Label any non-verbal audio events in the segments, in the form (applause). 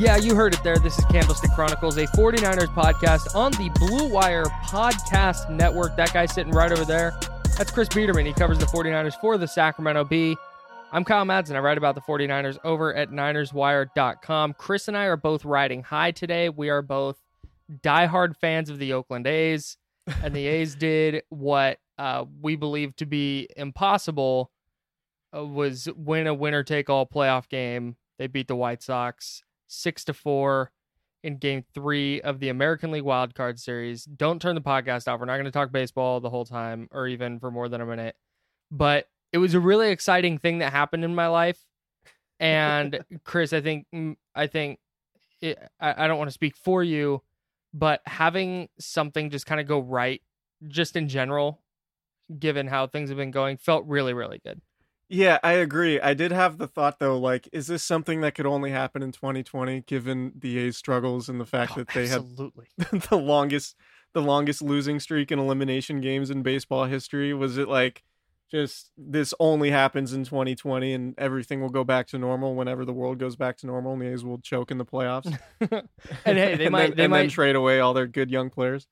Yeah, you heard it there. This is Candlestick Chronicles, a 49ers podcast on the Blue Wire Podcast Network. That guy sitting right over there. That's Chris Biderman. He covers the 49ers for the Sacramento Bee. I'm Kyle Madsen. I write about the 49ers over at NinersWire.com. Chris and I are both riding high today. We are both diehard fans of the Oakland A's, and the A's (laughs) did what uh, we believe to be impossible uh, was win a winner take all playoff game. They beat the White Sox six to four in game three of the American League Wild Card Series. Don't turn the podcast off. We're not going to talk baseball the whole time or even for more than a minute. But it was a really exciting thing that happened in my life. And (laughs) Chris, I think mm, I think it, I, I don't want to speak for you, but having something just kind of go right, just in general, given how things have been going, felt really really good. Yeah, I agree. I did have the thought though, like, is this something that could only happen in 2020, given the A's struggles and the fact Oh, that they absolutely. had (laughs) the longest, the longest losing streak in elimination games in baseball history? Was it like just this only happens in 2020 and everything will go back to normal whenever the world goes back to normal and the A's will choke in the playoffs? (laughs) and hey, they (laughs) and might then, they might then trade away all their good young players.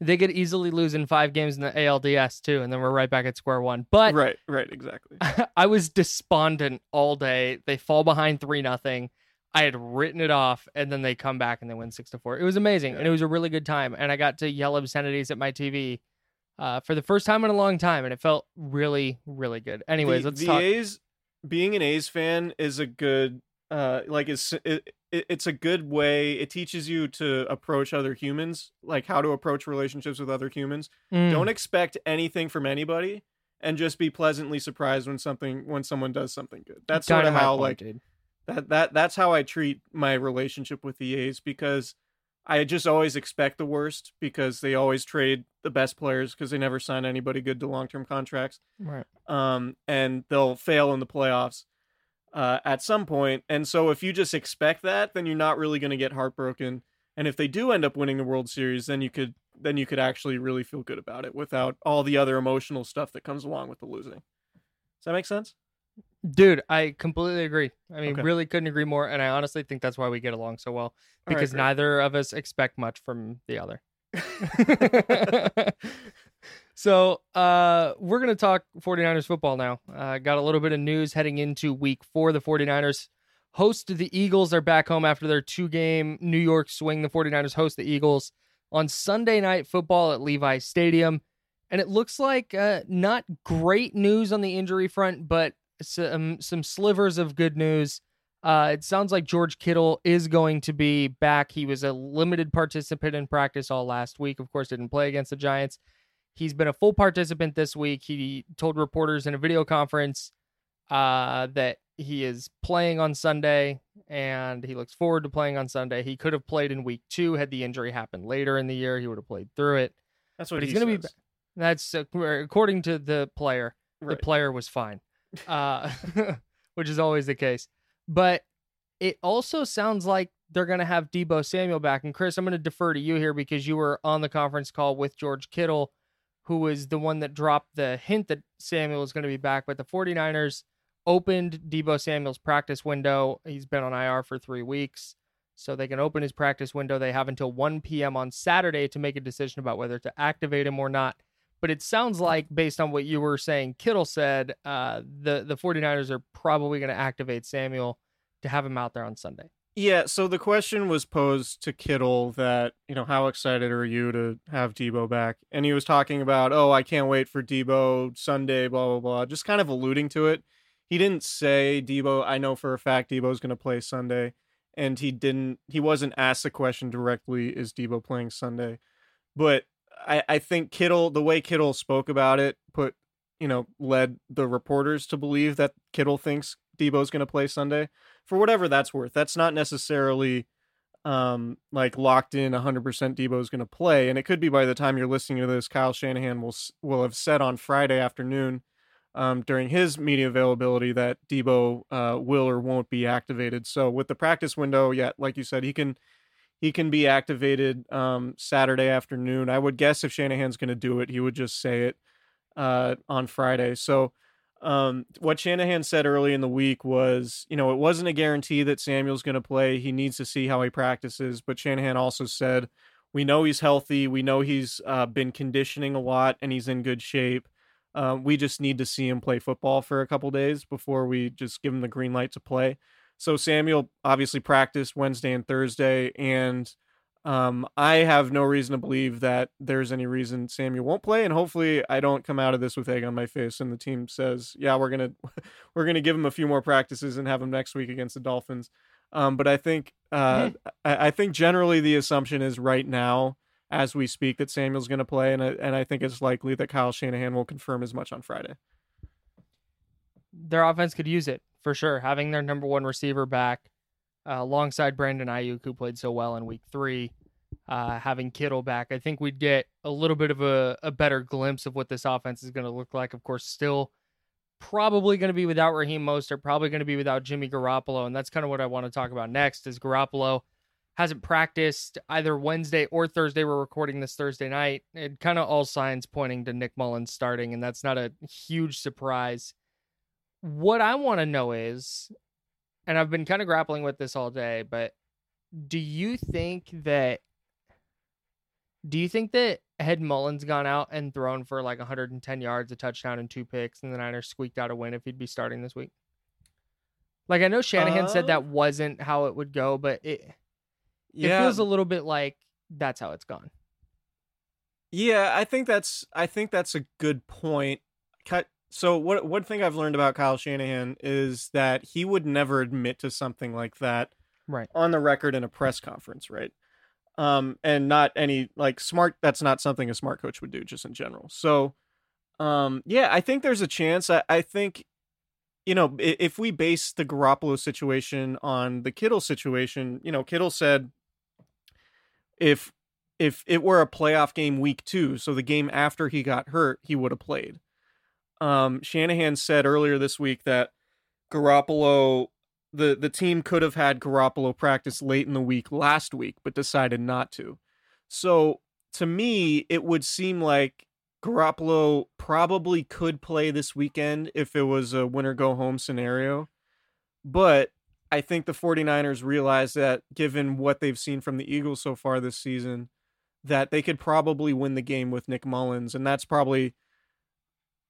They could easily lose in five games in the ALDS too, and then we're right back at square one. But right, right, exactly. (laughs) I was despondent all day. They fall behind three nothing. I had written it off, and then they come back and they win six to four. It was amazing, and it was a really good time. And I got to yell obscenities at my TV uh, for the first time in a long time, and it felt really, really good. Anyways, the, let's the talk. A's being an A's fan is a good uh like it's it, it, it's a good way it teaches you to approach other humans like how to approach relationships with other humans Mm. don't expect anything from anybody and just be pleasantly surprised when something when someone does something good that's sort of how point, like dude. that that that's how I treat my relationship with the A's because I just always expect the worst because they always trade the best players because they never sign anybody good to long term contracts. Right. Um, and they'll fail in the playoffs uh, at some point. And so if you just expect that, then you're not really going to get heartbroken. And if they do end up winning the World Series, then you could then you could actually really feel good about it without all the other emotional stuff that comes along with the losing. Does that make sense? Dude, I completely agree. I mean, Okay. really couldn't agree more. And I honestly think that's why we get along so well because great. neither of us expect much from the other. (laughs) (laughs) so uh, we're going to talk 49ers football now. Uh, got a little bit of news heading into week four. The 49ers host the Eagles. They're back home after their two game New York swing. The 49ers host the Eagles on Sunday night football at Levi Stadium. And it looks like uh, not great news on the injury front, but some some slivers of good news. Uh, it sounds like George Kittle is going to be back. He was a limited participant in practice all last week. Of course, didn't play against the Giants. He's been a full participant this week. He told reporters in a video conference uh, that he is playing on Sunday and he looks forward to playing on Sunday. He could have played in week two had the injury happened later in the year. He would have played through it. That's what he he's going to be. That's uh, according to the player. The player was fine, uh, (laughs) which is always the case. But it also sounds like they're going to have Deebo Samuel back. And Chris, I'm going to defer to you here because you were on the conference call with George Kittle, who was the one that dropped the hint that Samuel is going to be back. But the 49ers opened Deebo Samuel's practice window. He's been on IR for three weeks. So they can open his practice window. They have until 1 p.m. on Saturday to make a decision about whether to activate him or not. But it sounds like, based on what you were saying, Kittle said uh, the, the 49ers are probably going to activate Samuel to have him out there on Sunday. Yeah, so the question was posed to Kittle that, you know, how excited are you to have Deebo back? And he was talking about, oh, I can't wait for Deebo Sunday, blah, blah, blah, just kind of alluding to it. He didn't say Deebo, I know for a fact Deebo's going to play Sunday. And he didn't, he wasn't asked the question directly, is Deebo playing Sunday? But I, I think Kittle, the way Kittle spoke about it, put, you know, led the reporters to believe that Kittle thinks Deebo's going to play Sunday for whatever that's worth. That's not necessarily um like locked in 100% Deebo's going to play and it could be by the time you're listening to this Kyle Shanahan will will have said on Friday afternoon um during his media availability that Deebo uh will or won't be activated. So with the practice window, yeah, like you said, he can he can be activated um Saturday afternoon. I would guess if Shanahan's going to do it, he would just say it uh on Friday. So um, what Shanahan said early in the week was, you know, it wasn't a guarantee that Samuel's going to play. He needs to see how he practices. But Shanahan also said, we know he's healthy. We know he's uh, been conditioning a lot and he's in good shape. Um, we just need to see him play football for a couple days before we just give him the green light to play. So Samuel obviously practiced Wednesday and Thursday, and um, I have no reason to believe that there's any reason Samuel won't play, and hopefully I don't come out of this with egg on my face and the team says, "Yeah, we're gonna (laughs) we're gonna give him a few more practices and have him next week against the Dolphins." Um, but I think uh, I, I think generally the assumption is right now, as we speak, that Samuel's going to play, and I, and I think it's likely that Kyle Shanahan will confirm as much on Friday. Their offense could use it for sure. Having their number one receiver back uh, alongside Brandon Aiyuk, who played so well in week three, uh, having Kittle back, I think we'd get a little bit of a, a better glimpse of what this offense is going to look like. Of course, still probably going to be without Raheem Mostert, probably going to be without Jimmy Garoppolo, and that's kind of what I want to talk about next. Is Garoppolo hasn't practiced either Wednesday or Thursday. We're recording this Thursday night. It kind of all signs pointing to Nick Mullens starting, and that's not a huge surprise. What I want to know is, and I've been kind of grappling with this all day, but do you think that do you think that had Mullens gone out and thrown for like 110 yards, a touchdown, and two picks, and the Niners squeaked out a win if he'd be starting this week? Like I know Shanahan said Uh, that wasn't how it would go, but it it feels a little bit like that's how it's gone. Yeah, I think that's I think that's a good point. So what one thing I've learned about Kyle Shanahan is that he would never admit to something like that Right. on the record in a press conference, right? Um, and not any like smart. That's not something a smart coach would do, just in general. So, um, yeah, I think there's a chance. I, I think, you know, if we base the Garoppolo situation on the Kittle situation, you know, Kittle said if if it were a playoff game week two, so the game after he got hurt, he would have played. Um, Shanahan said earlier this week that Garoppolo, the the team could have had Garoppolo practice late in the week last week, but decided not to. So to me, it would seem like Garoppolo probably could play this weekend if it was a winner go home scenario. But I think the 49ers realize that given what they've seen from the Eagles so far this season, that they could probably win the game with Nick Mullens. And that's probably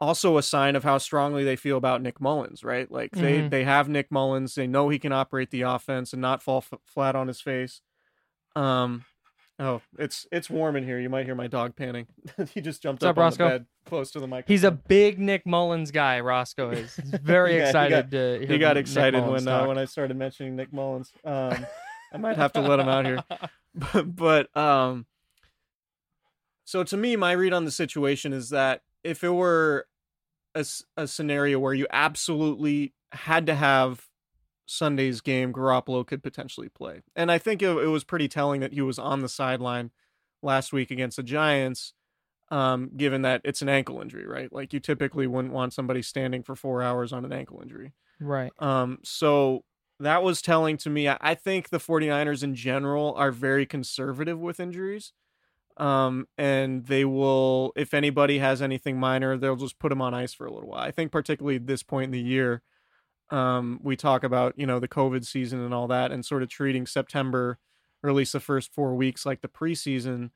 also a sign of how strongly they feel about Nick Mullens, right? Like they Mhm. they have Nick Mullens, they know he can operate the offense and not fall f- flat on his face. Um oh, it's it's warm in here. You might hear my dog panting. (laughs) he just jumped What's up, up, on Roscoe? the bed close to the microphone. He's a big Nick Mullens guy. Roscoe is He's (laughs) very Yeah, he excited got- to. Hear he got excited when uh, when I started mentioning Nick Mullens. Um, I might have to let him out here, but, (laughs) but um, so to me, my read on the situation is that if it were a, a scenario where you absolutely had to have Sunday's game, Garoppolo could potentially play, and I think it, it was pretty telling that he was on the sideline last week against the Giants. Um, given that it's an ankle injury, right? Like you typically wouldn't want somebody standing for four hours on an ankle injury. right. Um, so that was telling to me. I, I think the 49ers in general are very conservative with injuries. Um, and they will, if anybody has anything minor, they'll just put them on ice for a little while. I think, particularly this point in the year, um, we talk about, you know, the COVID season and all that, and sort of treating September, or at least the first four weeks, like the preseason.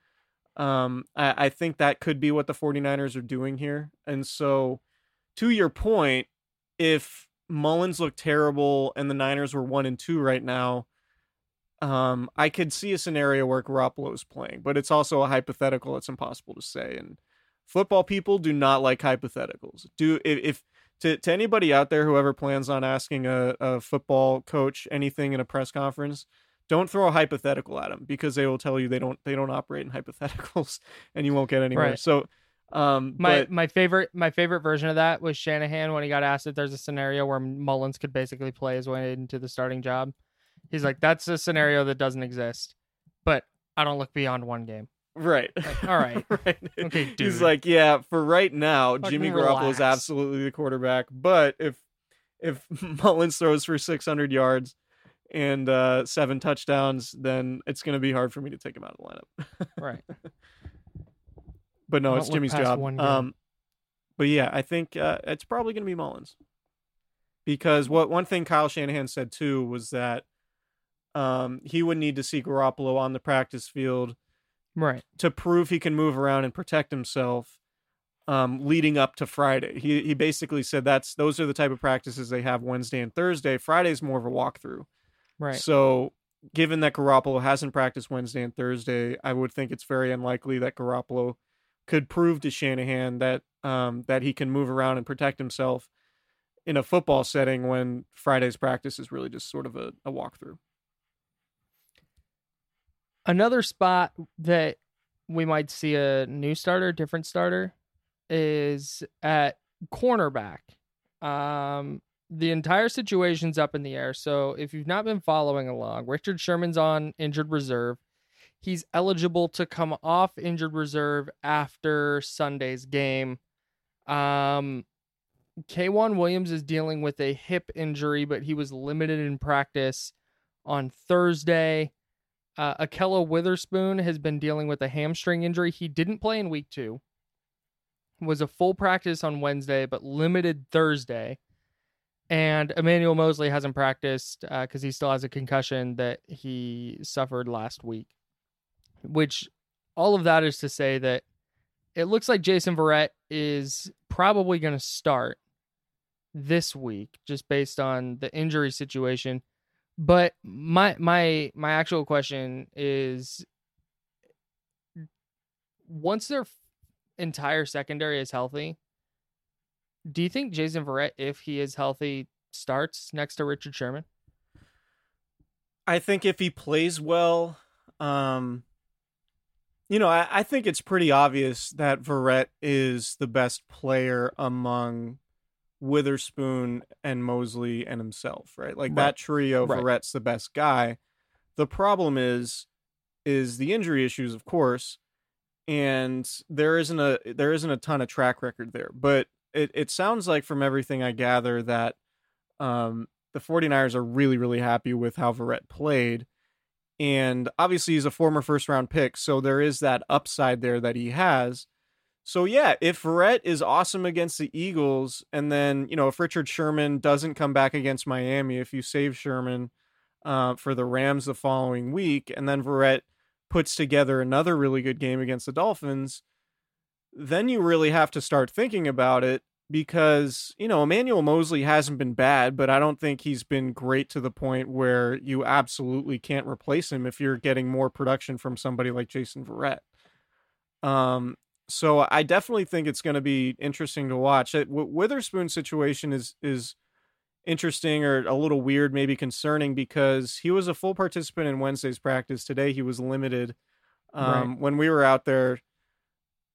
Um, I, I think that could be what the 49ers are doing here. And so, to your point, if Mullens looked terrible and the Niners were one and two right now, um, I could see a scenario where Garoppolo is playing, but it's also a hypothetical. It's impossible to say. And football people do not like hypotheticals. Do if, if to, to anybody out there who ever plans on asking a, a football coach anything in a press conference, don't throw a hypothetical at them because they will tell you they don't they don't operate in hypotheticals (laughs) and you won't get anywhere. Right. So um My but- my favorite my favorite version of that was Shanahan when he got asked if there's a scenario where Mullens could basically play his way into the starting job. He's like, "That's a scenario that doesn't exist, but I don't look beyond one game." Right. Like, all right. (laughs) right. Okay, He's like, yeah, for right now, Fucking Jimmy Garoppolo is absolutely the quarterback. But if if (laughs) Mullens throws for 600 yards and uh, seven touchdowns, then it's going to be hard for me to take him out of the lineup. (laughs) Right. But no, it's Jimmy's job. Um, but yeah, I think uh, it's probably going to be Mullens because what one thing Kyle Shanahan said too was that um, he would need to see Garoppolo on the practice field Right. to prove he can move around and protect himself um, leading up to Friday. He he basically said that's those are the type of practices they have Wednesday and Thursday. Friday's more of a walkthrough. Right. So given that Garoppolo hasn't practiced Wednesday and Thursday, I would think it's very unlikely that Garoppolo could prove to Shanahan that um, that he can move around and protect himself in a football setting when Friday's practice is really just sort of a, a walkthrough. Another spot that we might see a new starter, different starter, is at cornerback. Um, the entire situation's up in the air. So if you've not been following along, Richard Sherman's on injured reserve. He's eligible to come off injured reserve after Sunday's game. Um, K'Waun Williams is dealing with a hip injury, but he was limited in practice on Thursday. Uh, Ahkello Witherspoon has been dealing with a hamstring injury. He didn't play in week two. Was a full practice on Wednesday, but limited Thursday. And Emmanuel Moseley hasn't practiced because he still has a concussion that he suffered last week. Which, all of that is to say that it looks like Jason Verrett is probably going to start this week, just based on the injury situation. But my my my actual question is once their entire secondary is healthy, do you think Jason Verrett, if he is healthy, starts next to Richard Sherman? I think if he plays well, um, you know, I, I think it's pretty obvious that Verrett is the best player among Witherspoon and Moseley and himself, right? Like Right. that trio, Right. Verrett's the best guy. The problem is is the injury issues, of course, and there isn't a there isn't a ton of track record there. But it, it sounds like from everything I gather that um, the 49ers are really, really happy with how Verrett played. And obviously he's a former first round pick, so there is that upside there that he has. So yeah, if Verrett is awesome against the Eagles, and then you know if Richard Sherman doesn't come back against Miami, if you save Sherman uh, for the Rams the following week, and then Verrett puts together another really good game against the Dolphins, then you really have to start thinking about it because, you know, Emmanuel Moseley hasn't been bad, but I don't think he's been great to the point where you absolutely can't replace him if you're getting more production from somebody like Jason Verrett. Um, so I definitely think it's going to be interesting to watch. It, Witherspoon's situation is is interesting or a little weird, maybe concerning because he was a full participant in Wednesday's practice. Today he was limited. Um, right. When we were out there,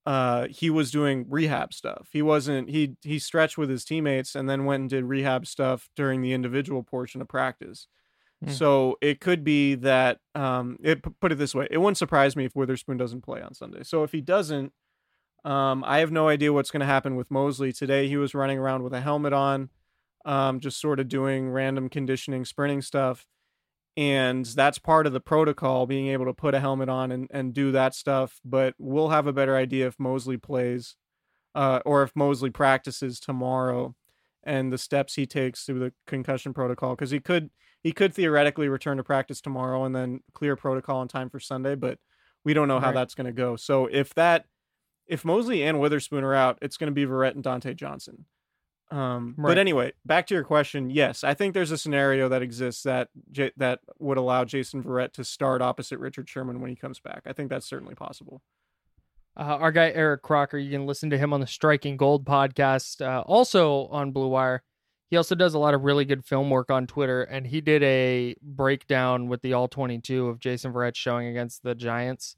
uh, he was doing rehab stuff. He wasn't. He he stretched with his teammates and then went and did rehab stuff during the individual portion of practice. Mm. So it could be that. Um, it put it this way: it wouldn't surprise me if Witherspoon doesn't play on Sunday. So if he doesn't, um, I have no idea what's going to happen with Moseley today. He was running around with a helmet on um, just sort of doing random conditioning, sprinting stuff. And that's part of the protocol, being able to put a helmet on and, and do that stuff. But we'll have a better idea if Moseley plays uh, or if Moseley practices tomorrow and the steps he takes through the concussion protocol. Because he could he could theoretically return to practice tomorrow and then clear protocol in time for Sunday, but we don't know how that's going to go. So if that if Moseley and Witherspoon are out, it's going to be Verrett and Dontae Johnson. Um, right. But anyway, back to your question. Yes, I think there's a scenario that exists that J- that would allow Jason Verrett to start opposite Richard Sherman when he comes back. I think that's certainly possible. Uh, our guy Eric Crocker, you can listen to him on the Striking Gold podcast, uh, also on Blue Wire. He also does a lot of really good film work on Twitter, and he did a breakdown with the All 22 of Jason Verrett showing against the Giants.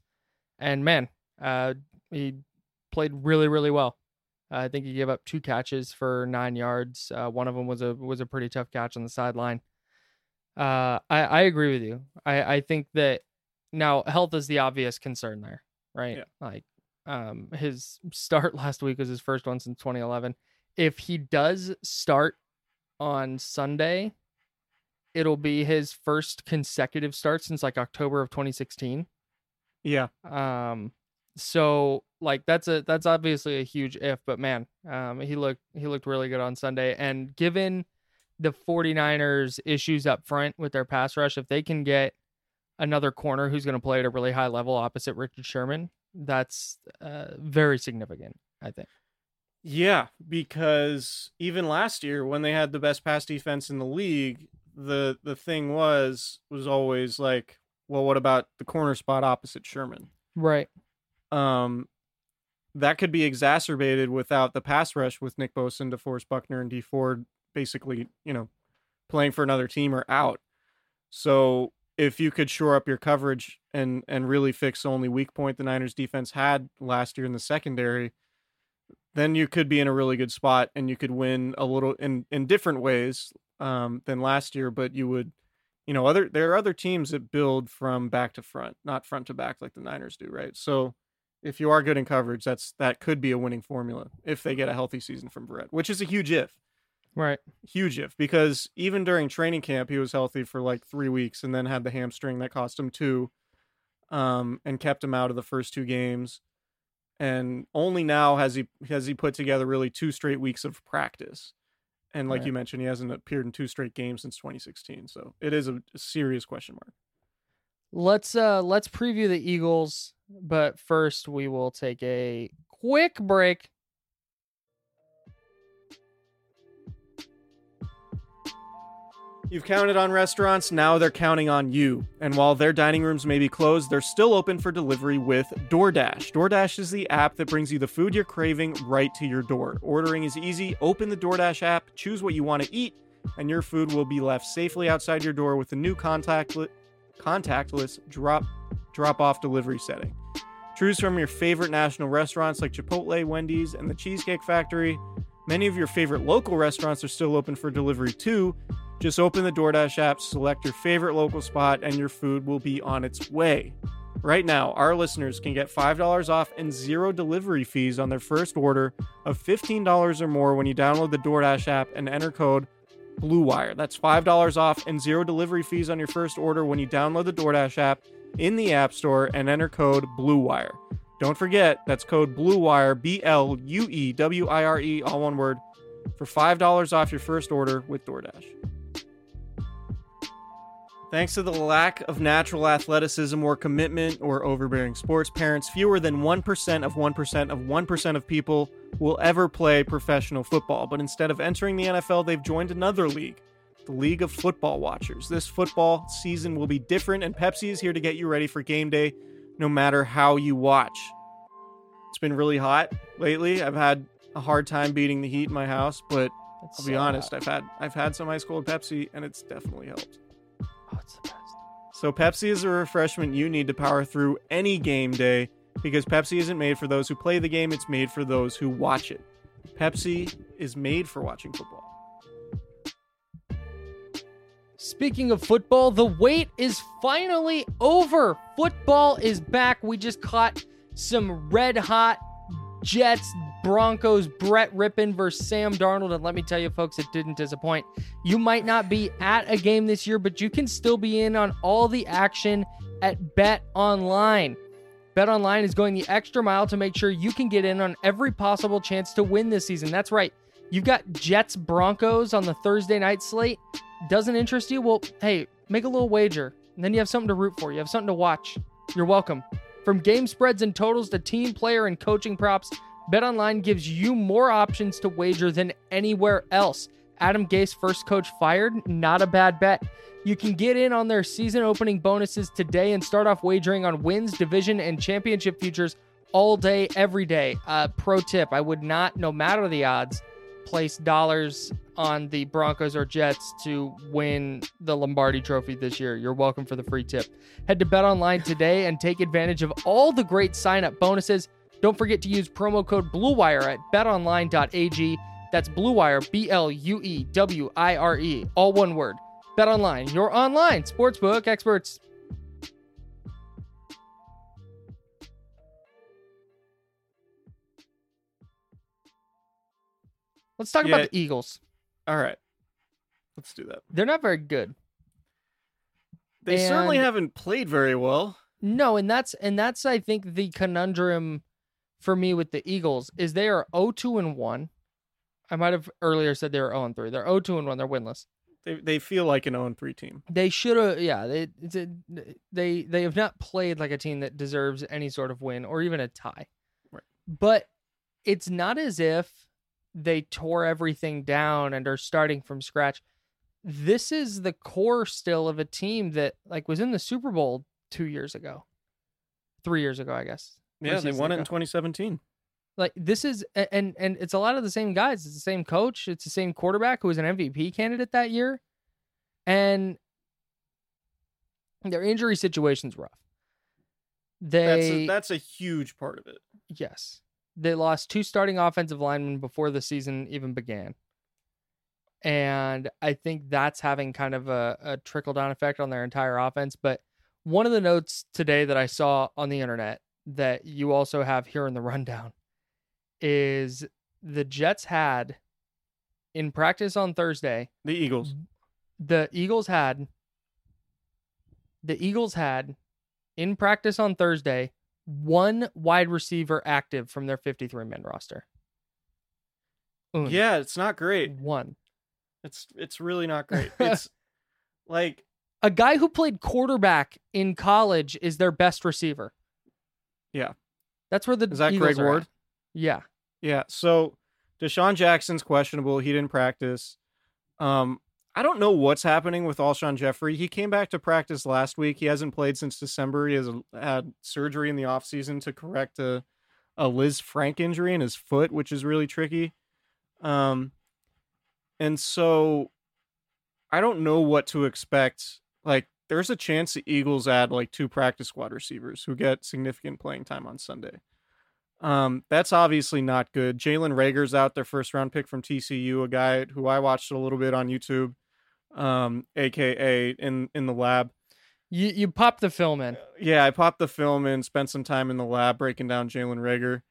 And man, uh, he played really, really well. I think he gave up two catches for nine yards. Uh, one of them was a was a pretty tough catch on the sideline. Uh, I I agree with you. I I think that now health is the obvious concern there, right? Yeah. Like, um, his start (laughs) last week was his first one since 2011. If he does start on Sunday, it'll be his first consecutive start since like October of 2016. Yeah. Um, so like that's a that's obviously a huge if but man um he looked he looked really good on sunday and given the 49ers issues up front with their pass rush if they can get another corner who's going to play at a really high level opposite richard sherman that's uh, very significant i think. Yeah because even last year when they had the best pass defense in the league the the thing was was always like well what about the corner spot opposite sherman? Right um, that could be exacerbated without the pass rush with Nick Bosa DeForest Buckner and Dee Ford basically, you know, playing for another team or out. So if you could shore up your coverage and and really fix the only weak point the Niners defense had last year in the secondary, then you could be in a really good spot and you could win a little in in different ways um, than last year. But you would, you know, other there are other teams that build from back to front, not front to back like the Niners do, right? So if you are good in coverage, that's that could be a winning formula if they get a healthy season from Verrett, which is a huge if. Right. Huge if because even during training camp he was healthy for like 3 weeks and then had the hamstring that cost him 2 um and kept him out of the first two games. And only now has he has he put together really two straight weeks of practice. And like right. you mentioned, he hasn't appeared in two straight games since 2016. So it is a serious question mark. Let's uh let's preview the Eagles but first, we will take a quick break. You've counted on restaurants, now they're counting on you. And while their dining rooms may be closed, they're still open for delivery with DoorDash. DoorDash is the app that brings you the food you're craving right to your door. Ordering is easy. Open the DoorDash app, choose what you want to eat, and your food will be left safely outside your door with the new contactless, contactless drop drop off delivery setting. Choose from your favorite national restaurants like Chipotle, Wendy's, and the Cheesecake Factory. Many of your favorite local restaurants are still open for delivery too. Just open the DoorDash app, select your favorite local spot, and your food will be on its way. Right now, our listeners can get $5 off and zero delivery fees on their first order of $15 or more when you download the DoorDash app and enter code BLUEWIRE. That's $5 off and zero delivery fees on your first order when you download the DoorDash app in the App Store and enter code BLUEWIRE. Don't forget, that's code BLUEWIRE, B L U E W I R E, all one word, for $5 off your first order with DoorDash. Thanks to the lack of natural athleticism or commitment or overbearing sports parents, fewer than 1% of 1% of 1% of people will ever play professional football. But instead of entering the NFL, they've joined another league, the League of Football Watchers. This football season will be different, and Pepsi is here to get you ready for game day no matter how you watch. It's been really hot lately. I've had a hard time beating the heat in my house, but It's I'll be so honest, hot. I've had I've had some ice cold Pepsi and it's definitely helped. Oh, it's the best. So Pepsi is a refreshment you need to power through any game day because Pepsi isn't made for those who play the game, it's made for those who watch it. Pepsi is made for watching football. Speaking of football, the wait is finally over. Football is back. We just caught some red hot Jets, Broncos, Brett Rypien versus Sam Darnold. And let me tell you, folks, it didn't disappoint. You might not be at a game this year, but you can still be in on all the action at Bet Online. Bet Online is going the extra mile to make sure you can get in on every possible chance to win this season. That's right. You've got Jets Broncos on the Thursday night slate. Doesn't interest you? Well, hey, make a little wager. And then you have something to root for. You have something to watch. You're welcome. From game spreads and totals to team player and coaching props, BetOnline gives you more options to wager than anywhere else. Adam Gase, first coach fired, not a bad bet. You can get in on their season opening bonuses today and start off wagering on wins, division, and championship futures all day, every day. Uh, pro tip I would not, no matter the odds, place dollars on the Broncos or Jets to win the Lombardi trophy this year. You're welcome for the free tip. Head to Bet Online today and take advantage of all the great sign up bonuses. Don't forget to use promo code BLUEWIRE at betonline.ag. That's BLUEWIRE, B L U E W I R E, all one word. Bet Online, your online sportsbook experts. Let's talk Yeah. about the Eagles. All right. Let's do that. They're not very good. They certainly haven't played very well. No, and that's and that's I think the conundrum for me with the Eagles is they are 0-2 and 1. I might have earlier said they were 0 and 3. They're 0-2 and 1. They're winless. They they feel like an 0 3 team. They should have yeah, they they they have not played like a team that deserves any sort of win or even a tie. Right. But it's not as if they tore everything down and are starting from scratch. This is the core still of a team that like was in the Super Bowl 2 years ago. 3 years ago, I guess. Yeah, they won it in 2017. like this is and and it's a lot of the same guys it's the same coach it's the same quarterback who was an mvp candidate that year and their injury situation's rough That's they a, that's a huge part of it. yes they lost two starting offensive linemen before the season even began and i think that's having kind of a, a trickle down effect on their entire offense but one of the notes today that i saw on the internet that you also have here in the (laughs) rundown is the jets had in practice on thursday The Eagles. the eagles had the eagles had in practice on thursday one wide receiver active from their 53 man roster Un. Yeah, it's not great. one It's it's really not great. (laughs) It's like a guy who played quarterback in college is their best receiver Yeah. that's where the Is that Eagles Greg Ward? at. yeah Yeah. So DeSean Jackson's questionable. He didn't practice. Um, I don't know what's happening with Alshon Jeffery. He came back to practice last week. He hasn't played since December. He has had surgery in the offseason to correct a, a Lisfranc injury in his foot, which is really tricky. Um, and so I don't know what to expect. Like, there's a chance the Eagles add like two practice squad receivers who get significant playing time on Sunday. Um, that's obviously not good. Jalen Reagor's out, their first round pick from TCU, a guy who I watched a little bit on YouTube, um, aka in in the lab. You you popped the film in. Yeah, I popped the film in, spent some time in the lab breaking down Jalen Reagor,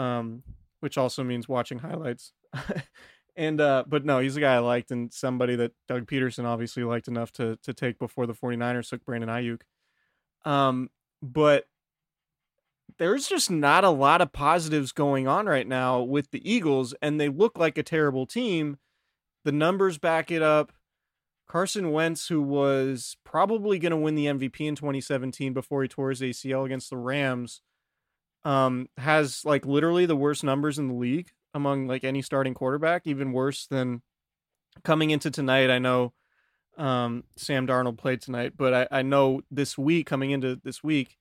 um, which also means watching highlights. (laughs) and uh, but no, he's a guy I liked and somebody that Doug Pederson obviously liked enough to to take before the 49ers took Brandon Aiyuk. Um, but there's just not a lot of positives going on right now with the Eagles, and they look like a terrible team. The numbers back it up. Carson Wentz, who was probably going to win the MVP in 2017 before he tore his ACL against the Rams, um, has like literally the worst numbers in the league among like any starting quarterback, even worse than coming into tonight. I know um, Sam Darnold played tonight, but I, I know this week coming into this week,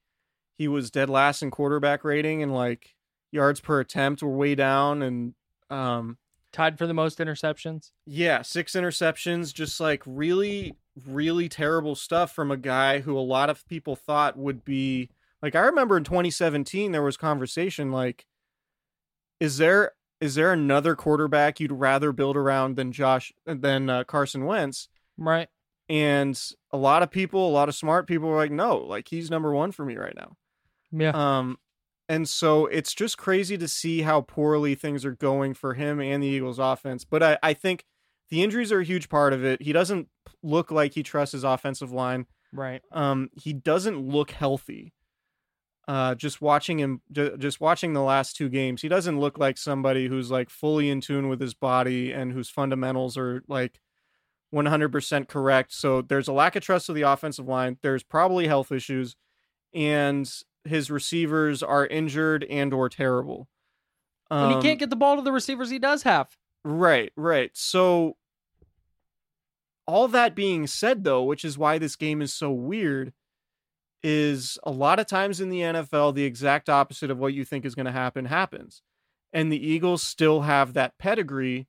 he was dead last in quarterback rating and like yards per attempt were way down and um tied for the most interceptions. Yeah, six interceptions, just like really really terrible stuff from a guy who a lot of people thought would be like I remember in 2017 there was conversation like is there is there another quarterback you'd rather build around than Josh than uh, Carson Wentz? Right. And a lot of people, a lot of smart people were like, no, like he's number one for me right now. Yeah. Um, and so it's just crazy to see how poorly things are going for him and the Eagles offense. But I, I think the injuries are a huge part of it. He doesn't look like he trusts his offensive line. Right. Um, he doesn't look healthy. Uh, just watching him, just watching the last two games, he doesn't look like somebody who's like fully in tune with his body and whose fundamentals are like 100% correct. So there's a lack of trust of the offensive line. There's probably health issues, and his receivers are injured and or terrible. Um, and he can't get the ball to the receivers he does have. Right, right. So all that being said though, which is why this game is so weird, is a lot of times in the NFL the exact opposite of what you think is going to happen happens. And the Eagles still have that pedigree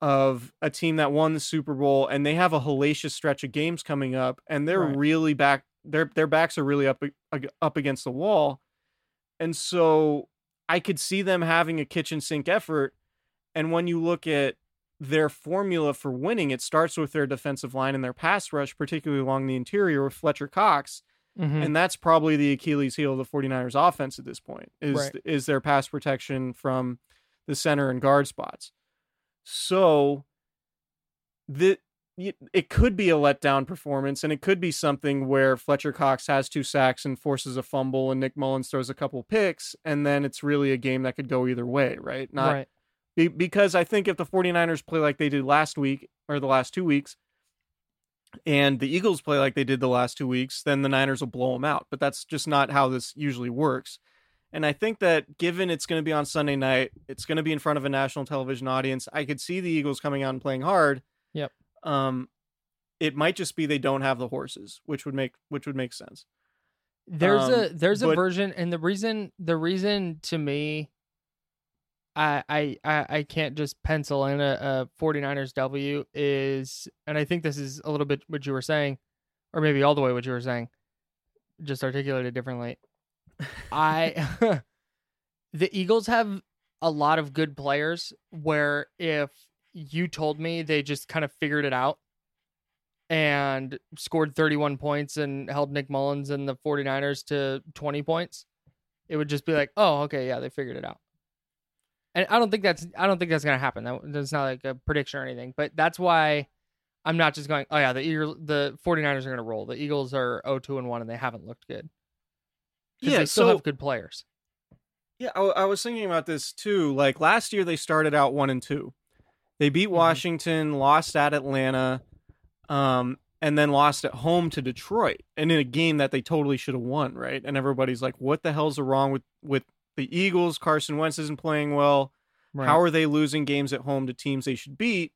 of a team that won the Super Bowl and they have a hellacious stretch of games coming up and they're right. really back their their backs are really up up against the wall. And so I could see them having a kitchen sink effort. And when you look at their formula for winning, it starts with their defensive line and their pass rush, particularly along the interior with Fletcher Cox. Mm-hmm. And that's probably the Achilles heel of the 49ers offense at this point is right. is their pass protection from the center and guard spots. So the it could be a letdown performance, and it could be something where Fletcher Cox has two sacks and forces a fumble, and Nick Mullens throws a couple picks, and then it's really a game that could go either way, right? Not right. Be, because I think if the 49ers play like they did last week or the last two weeks, and the Eagles play like they did the last two weeks, then the Niners will blow them out. But that's just not how this usually works. And I think that given it's going to be on Sunday night, it's going to be in front of a national television audience. I could see the Eagles coming out and playing hard. Yep. Um, it might just be they don't have the horses, which would make which would make sense. There's um, a there's but, a version, and the reason the reason to me, I I I can't just pencil in a, a 49ers W is, and I think this is a little bit what you were saying, or maybe all the way what you were saying, just articulated differently. I (laughs) the Eagles have a lot of good players where if you told me they just kind of figured it out and scored 31 points and held Nick Mullens and the 49ers to 20 points, it would just be like, "Oh, okay, yeah, they figured it out." And I don't think that's I don't think that's going to happen. That, that's not like a prediction or anything, but that's why I'm not just going, "Oh yeah, the Eagles, the 49ers are going to roll. The Eagles are 0-2 and 1 and they haven't looked good." Yeah, they still so, have good players. Yeah, I, I was thinking about this too. Like last year they started out 1 and 2 they beat mm-hmm. Washington, mm-hmm. lost at Atlanta, um, and then lost at home to Detroit, and in a game that they totally should have won, right? And everybody's like, "What the hell's wrong with with the Eagles? Carson Wentz isn't playing well. Right. How are they losing games at home to teams they should beat?"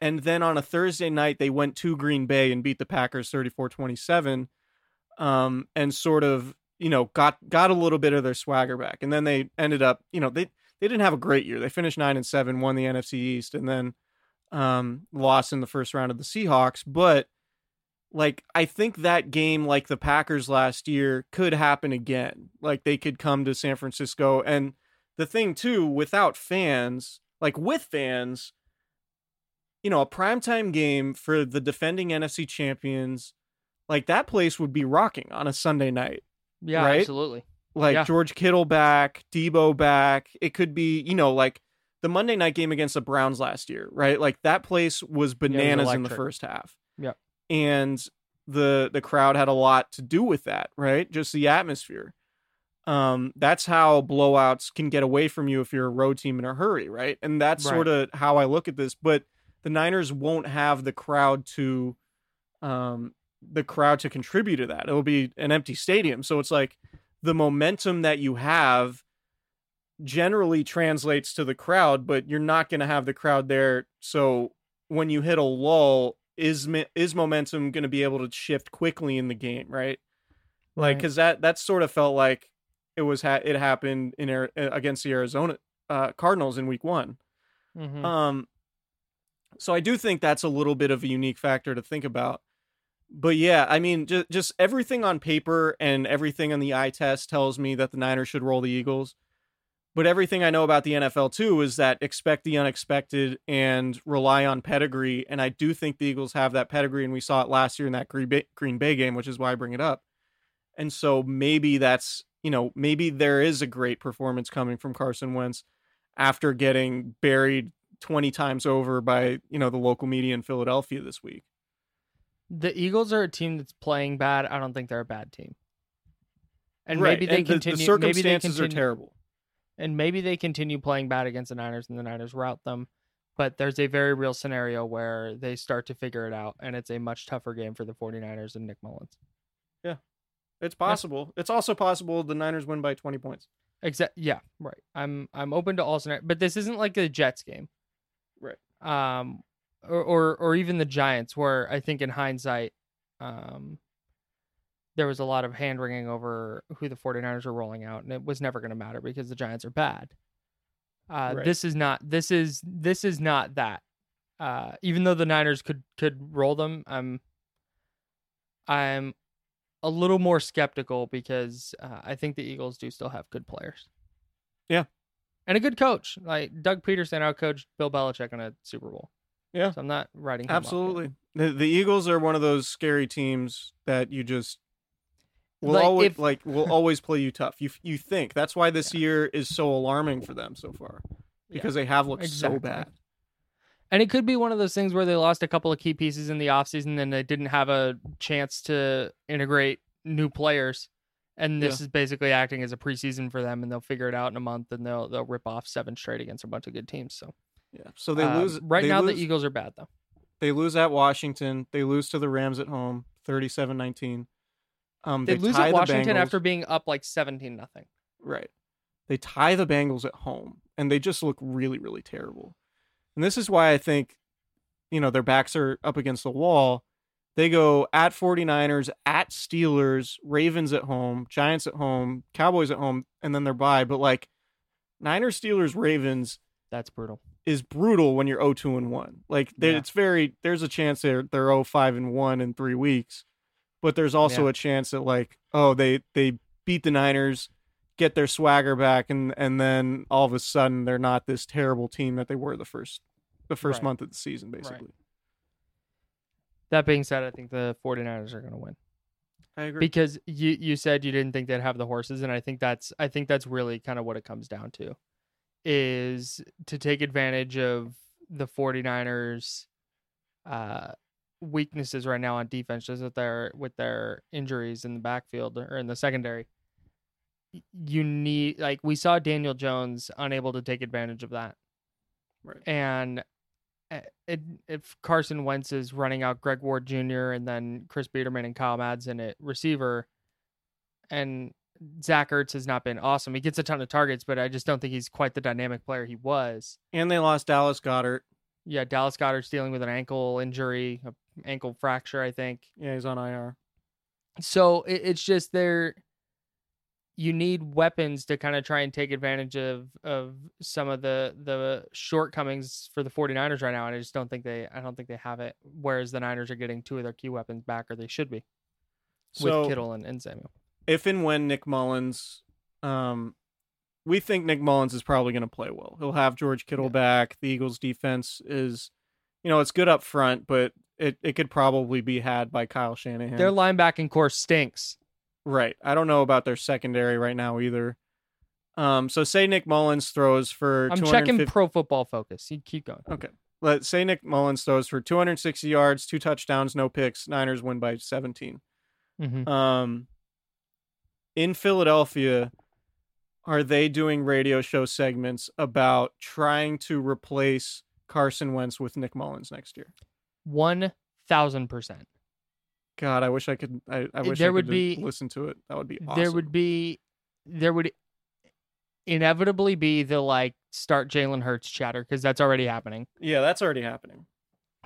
And then on a Thursday night, they went to Green Bay and beat the Packers 34-27, um, and sort of you know got got a little bit of their swagger back. And then they ended up, you know, they they didn't have a great year. They finished nine and seven, won the NFC East, and then um, lost in the first round of the Seahawks. But like, I think that game, like the Packers last year, could happen again. Like they could come to San Francisco, and the thing too, without fans, like with fans, you know, a primetime game for the defending NFC champions like that place would be rocking on a Sunday night. Yeah, right? absolutely. Like Yeah. George Kittle back, Deebo back. It could be, you know, like the Monday night game against the Browns last year, right? Like that place was bananas in the first half. Yeah. And the the crowd had a lot to do with that, right? Just the atmosphere. Um, that's how blowouts can get away from you if you're a road team in a hurry, right? And that's Right. sort of how I look at this. But the Niners won't have the crowd to um the crowd to contribute to that. It'll be an empty stadium. So it's like the momentum that you have generally translates to the crowd, but you're not going to have the crowd there. So when you hit a lull, is is momentum going to be able to shift quickly in the game, right? Like Right. because that that sort of felt like it was ha- it happened in Ari- uh, against the Arizona uh, Cardinals in Week One. Mhm. Um, so I do think that's a little bit of a unique factor to think about. But yeah, I mean, just just everything on paper and everything on the eye test tells me that the Niners should roll the Eagles. But everything I know about the NFL too is that expect the unexpected and rely on pedigree. And I do think the Eagles have that pedigree, and we saw it last year in that Green Bay, Green Bay game, which is why I bring it up. And so maybe that's you know maybe there is a great performance coming from Carson Wentz after getting buried 20 times over by you know the local media in Philadelphia this week. The Eagles are a team that's playing bad. I don't think they're a bad team. And Right, maybe they and the- continue. The, maybe they circumstances are terrible. and maybe they continue playing bad against the Niners, and the Niners rout them. But there's a very real scenario where they start to figure it out, and it's a much tougher game for the 49ers and Nick Mullens. Yeah, it's possible. It's also possible the Niners win by 20 points. Exact. Yeah. Right. I'm I'm open to all scenarios, but this isn't like the Jets game. Right. Um, or or or even the Giants, where I think in hindsight, um, there was a lot of hand wringing over who the 49ers were rolling out, and it was never going to matter because the Giants are bad. Uh, Right. This is not. This is this is not that. Uh, even though the Niners could could roll them, I'm I'm a little more skeptical because uh, I think the Eagles do still have good players. Yeah. And a good coach. Like Doug Pederson outcoached Bill Belichick in a Super Bowl. Yeah. So I'm not writing him off yet. Absolutely. The, the Eagles are one of those scary teams that you just will Like, always if- like will (laughs) always play you tough. You you think that's why this year is so alarming for them so far because they have looked so bad. And it could be one of those things where they lost a couple of key pieces in the offseason and they didn't have a chance to integrate new players. And this Yeah. is basically acting as a preseason for them and they'll figure it out in a month and they'll they'll rip off seven straight against a bunch of good teams. So Yeah. So they um, lose right they now lose- the Eagles are bad though. They lose at Washington. They lose to the Rams at home, 37-19. Um, They, lose tie at the Washington Bengals- after being up like seventeen nothing. Right. They tie the Bengals at home, and they just look really, really terrible. And this is why I think, you know, their backs are up against the wall. They go at 49ers, at Steelers, Ravens at home, Giants at home, Cowboys at home, and then they're bye. But like Niners, Steelers, Ravens That's brutal. Is brutal when you're 0-2 and 1. Like there- Yeah. it's very there's a chance they're they're 0-5 and 1 in 3 weeks. But there's also Yeah. a chance that like oh they they beat the Niners, get their swagger back and and then all of a sudden they're not this terrible team that they were the first the first Right. month of the season basically. That being said, I think the 49ers are gonna win. I agree. because you you said you didn't think they'd have the horses and i think that's i think that's really kind of what it comes down to is to take advantage of the 49ers uh weaknesses right now on defense just with their with their injuries in the backfield or in the secondary you need like we saw daniel jones unable to take advantage of that Right. and uh, it, if Carson Wentz is running out Greg Ward Jr. and then Chris Biderman and Kyle Madsen at receiver, and Zach Ertz has not been awesome. He gets a ton of targets, but I just don't think he's quite the dynamic player he was. And they lost Dallas Goedert. Yeah, Dallas Goedert's dealing with an ankle injury, a ankle fracture, I think. Yeah, he's on IR. So it, it's just there. You need weapons to kind of try and take advantage of of some of the the shortcomings for the 49ers right now and I just don't think they I don't think they have it whereas the Niners are getting two of their key weapons back or they should be So with Kittle and, and Samuel. If and when Nick Mullens, um, we think Nick Mullens is probably going to play well. He'll have George Kittle Yeah. back. The Eagles' defense is, you know, it's good up front, but it, it could probably be had by Kyle Shanahan. Their linebacking corps stinks. Right. I don't know about their secondary right now either. Um, so say Nick Mullens throws for I'm 250 checking Pro Football Focus. You keep going. Okay. Let's say Nick Mullens throws for 260 yards, two touchdowns, no picks. Niners win by 17. Mhm. Um, in Philadelphia, are they doing radio show segments about trying to replace Carson Wentz with Nick Mullens next year? One thousand percent. God, I wish I could. I, I wish There I would could be- listen to it. That would be awesome. There would be, there would inevitably be the like start Jalen Hurts chatter because that's already happening. yeah, that's already happening.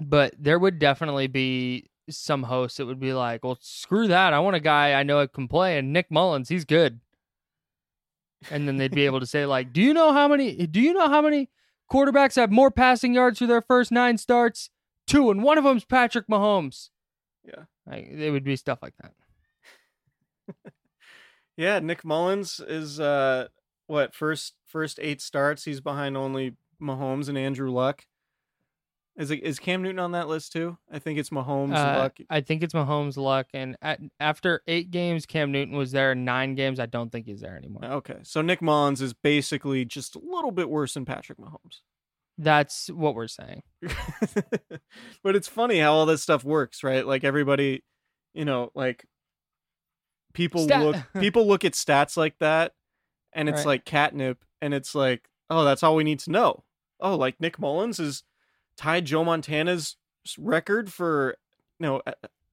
But there would definitely be some hosts that would be like, "Well, screw that. I want a guy I know I can play, and Nick Mullens, he's good." And then they'd be able to say, like, "Do you know how many? Do you know how many quarterbacks have more passing yards through their first nine starts? Two, and one of them's Patrick Mahomes." Yeah. Like, it would be stuff like that. (laughs) Yeah, Nick Mullins is uh what first first eight starts. He's behind only Mahomes and Andrew Luck. Is it is Cam Newton on that list too? I think it's Mahomes, Uh, Luck. I think it's Mahomes' luck, and at, after eight games, Cam Newton was there. Nine games, I don't think he's there anymore. Okay, so Nick Mullens is basically just a little bit worse than Patrick Mahomes. That's what we're saying. (laughs) but it's funny how all this stuff works, right? Like everybody, you know, like people Stat- look (laughs) people look at stats like that and it's Right. like catnip and it's like, oh, that's all we need to know. Oh, like Nick Mullens is tied Joe Montana's record for you know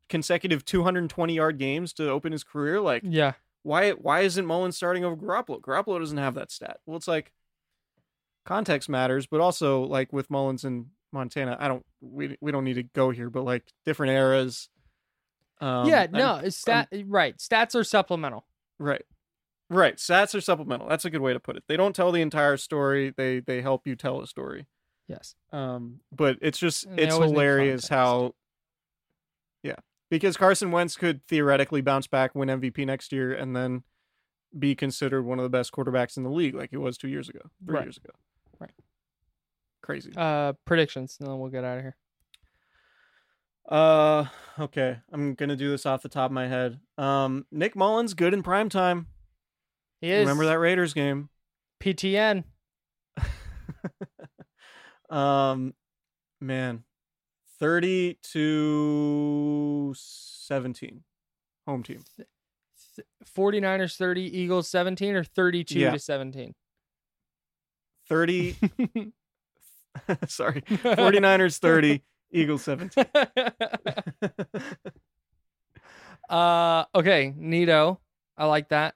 consecutive 220 yard games to open his career like Yeah, why why isn't Mullens starting over Garoppolo? Garoppolo doesn't have that stat. Well, it's like context matters, but also like with Mullens and Montana, I don't we we don't need to go here, but like different eras. Um, yeah, I'm- no, it's stat right. Stats are supplemental. right, right. Stats are supplemental. That's a good way to put it. They don't tell the entire story. They they help you tell a story. Yes, Um, but it's just And it's hilarious how, yeah, because Carson Wentz could theoretically bounce back, win MVP next year, and then be considered one of the best quarterbacks in the league, like he was two years ago, three Right. years ago. Right. Crazy. uh, predictions, and then we'll get out of here. Uh, okay, I'm gonna do this off the top of my head. Um, Nick Mullins good in prime time. He is Remember that Raiders game? PTN. Um, man, thirty to seventeen, home team. Th- 49ers 30, Eagles 17, or 32 Yeah. to 17. 30 (laughs) (laughs) sorry (laughs) 49ers 30 eagles 17 uh, okay, Nito. I like that.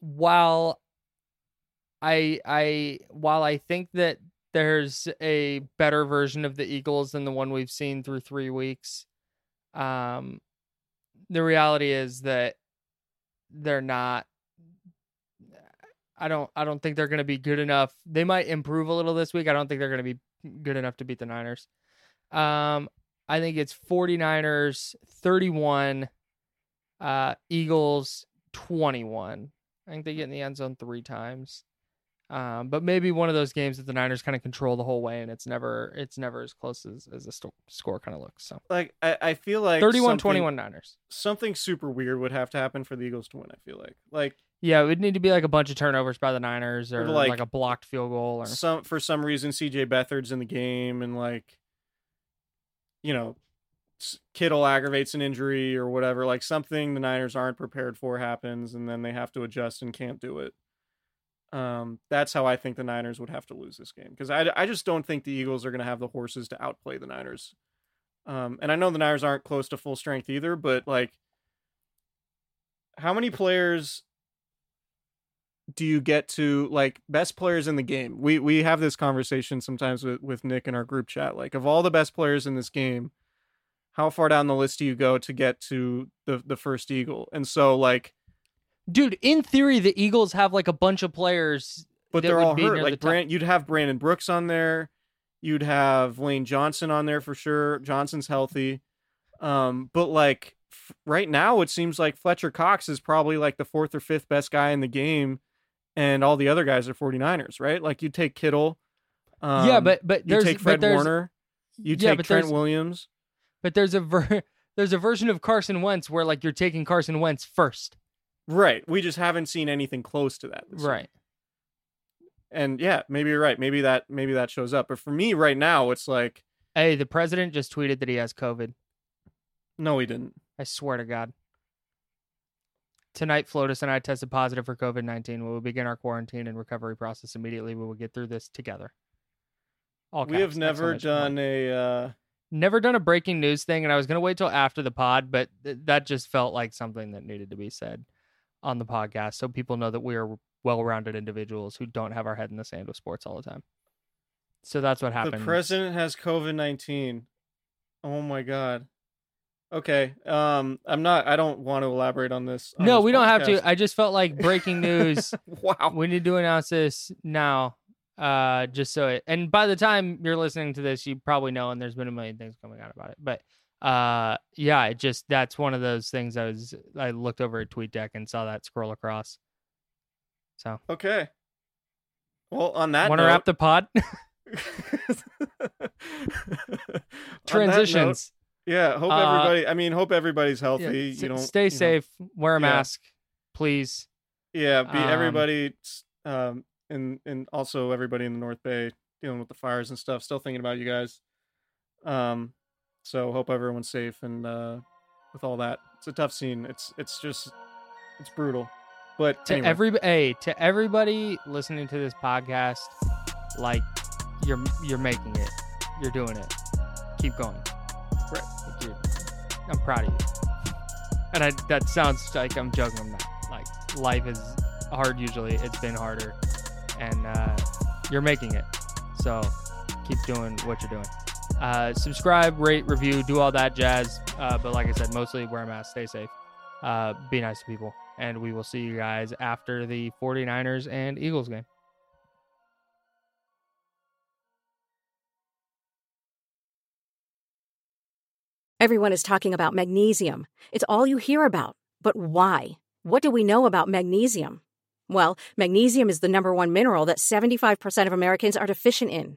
While I I while I think that there's a better version of the Eagles than the one we've seen through three weeks, um, the reality is that they're not. I don't. I don't think they're going to be good enough. They might improve a little this week. I don't think they're going to be good enough to beat the Niners. Um, I think it's 49ers 31, uh, Eagles 21. I think they get in the end zone three times. Um, but maybe one of those games that the Niners kind of control the whole way, and it's never it's never as close as, as the sto- score kind of looks. So like I, I feel like 31-21 Niners. something super weird would have to happen for the eagles to win i feel like like Yeah, it would need to be like a bunch of turnovers by the Niners or, Or like- like, a blocked field goal or some for some reason cj beathard's in the game and like you know kittle aggravates an injury or whatever like something the niners aren't prepared for happens and then they have to adjust and can't do it um that's how i think the niners would have to lose this game because I, I just don't think the eagles are going to have the horses to outplay the niners um and i know the niners aren't close to full strength either but like how many players do you get to like best players in the game? We we have this conversation sometimes with with Nick in our group chat. Like of all the best players in this game, how far down the list do you go to get to the the first eagle? And so like, dude. In theory, the Eagles have like a bunch of players, but they're would all be hurt. Like. Brand, you'd have Brandon Brooks on there. You'd have Lane Johnson on there for sure. Johnson's healthy. Um, but like f- right now, it seems like Fletcher Cox is probably like the fourth or fifth best guy in the game, and all the other guys are 49ers, right? Like you take Kittle. Um, yeah, but but you there's take Fred Warner. You Yeah, take Trent Williams. But there's a ver- (laughs) there's a version of Carson Wentz where like you're taking Carson Wentz first. Right. We just haven't seen anything close to that. this year. Right. And yeah, maybe you're right. Maybe that maybe that shows up. But for me right now, it's like, Hey, the president just tweeted that he has COVID. no, he didn't. I swear to God. Tonight, Flotus and I tested positive for COVID 19. We will begin our quarantine and recovery process immediately. We will get through this together. All we have never done a uh never done a breaking news thing, and I was going to wait till after the pod, but th- that just felt like something that needed to be said on the podcast so people know that we are well rounded individuals who don't have our head in the sand with sports all the time. So that's what happened. the president has COVID nineteen. Oh my god. Okay. Um I'm not I don't want to elaborate on this. on no, this we don't have to. I just felt like breaking news. (laughs) wow. we need to announce this now. Uh, just so it, and by the time you're listening to this, you probably know, and there's been a million things coming out about it. But uh, yeah, it just that's one of those things. I was I looked over at TweetDeck and saw that scroll across. So Okay. Well, on that want to note, wrap the pod (laughs) (laughs) on that note, transitions. yeah, hope Uh, everybody. I mean, hope everybody's Yeah, healthy. s- you don't stay you know, safe. Wear a yeah. mask, please. yeah, be Um, everybody. Um, and and also everybody in the North Bay dealing with the fires and stuff. Still thinking about you guys. Um, so hope everyone's safe and uh, with all that. It's a tough scene. It's it's just it's brutal. But to anyway, every hey to everybody listening to this podcast like you're you're making it. You're doing it. Keep going. Right. Like, you're- i'm proud of you. And i that sounds like i'm joking. I'm not. Like life is hard usually. It's been harder. And uh you're making it. So keep doing what you're doing uh subscribe rate review do all that jazz uh but like i said mostly wear a mask stay safe uh, be nice to people. And we will see you guys after the 49ers and Eagles game. Everyone is talking about magnesium. It's all you hear about. But why? What do we know about magnesium? Well, magnesium is the number one mineral that 75% of Americans are deficient in.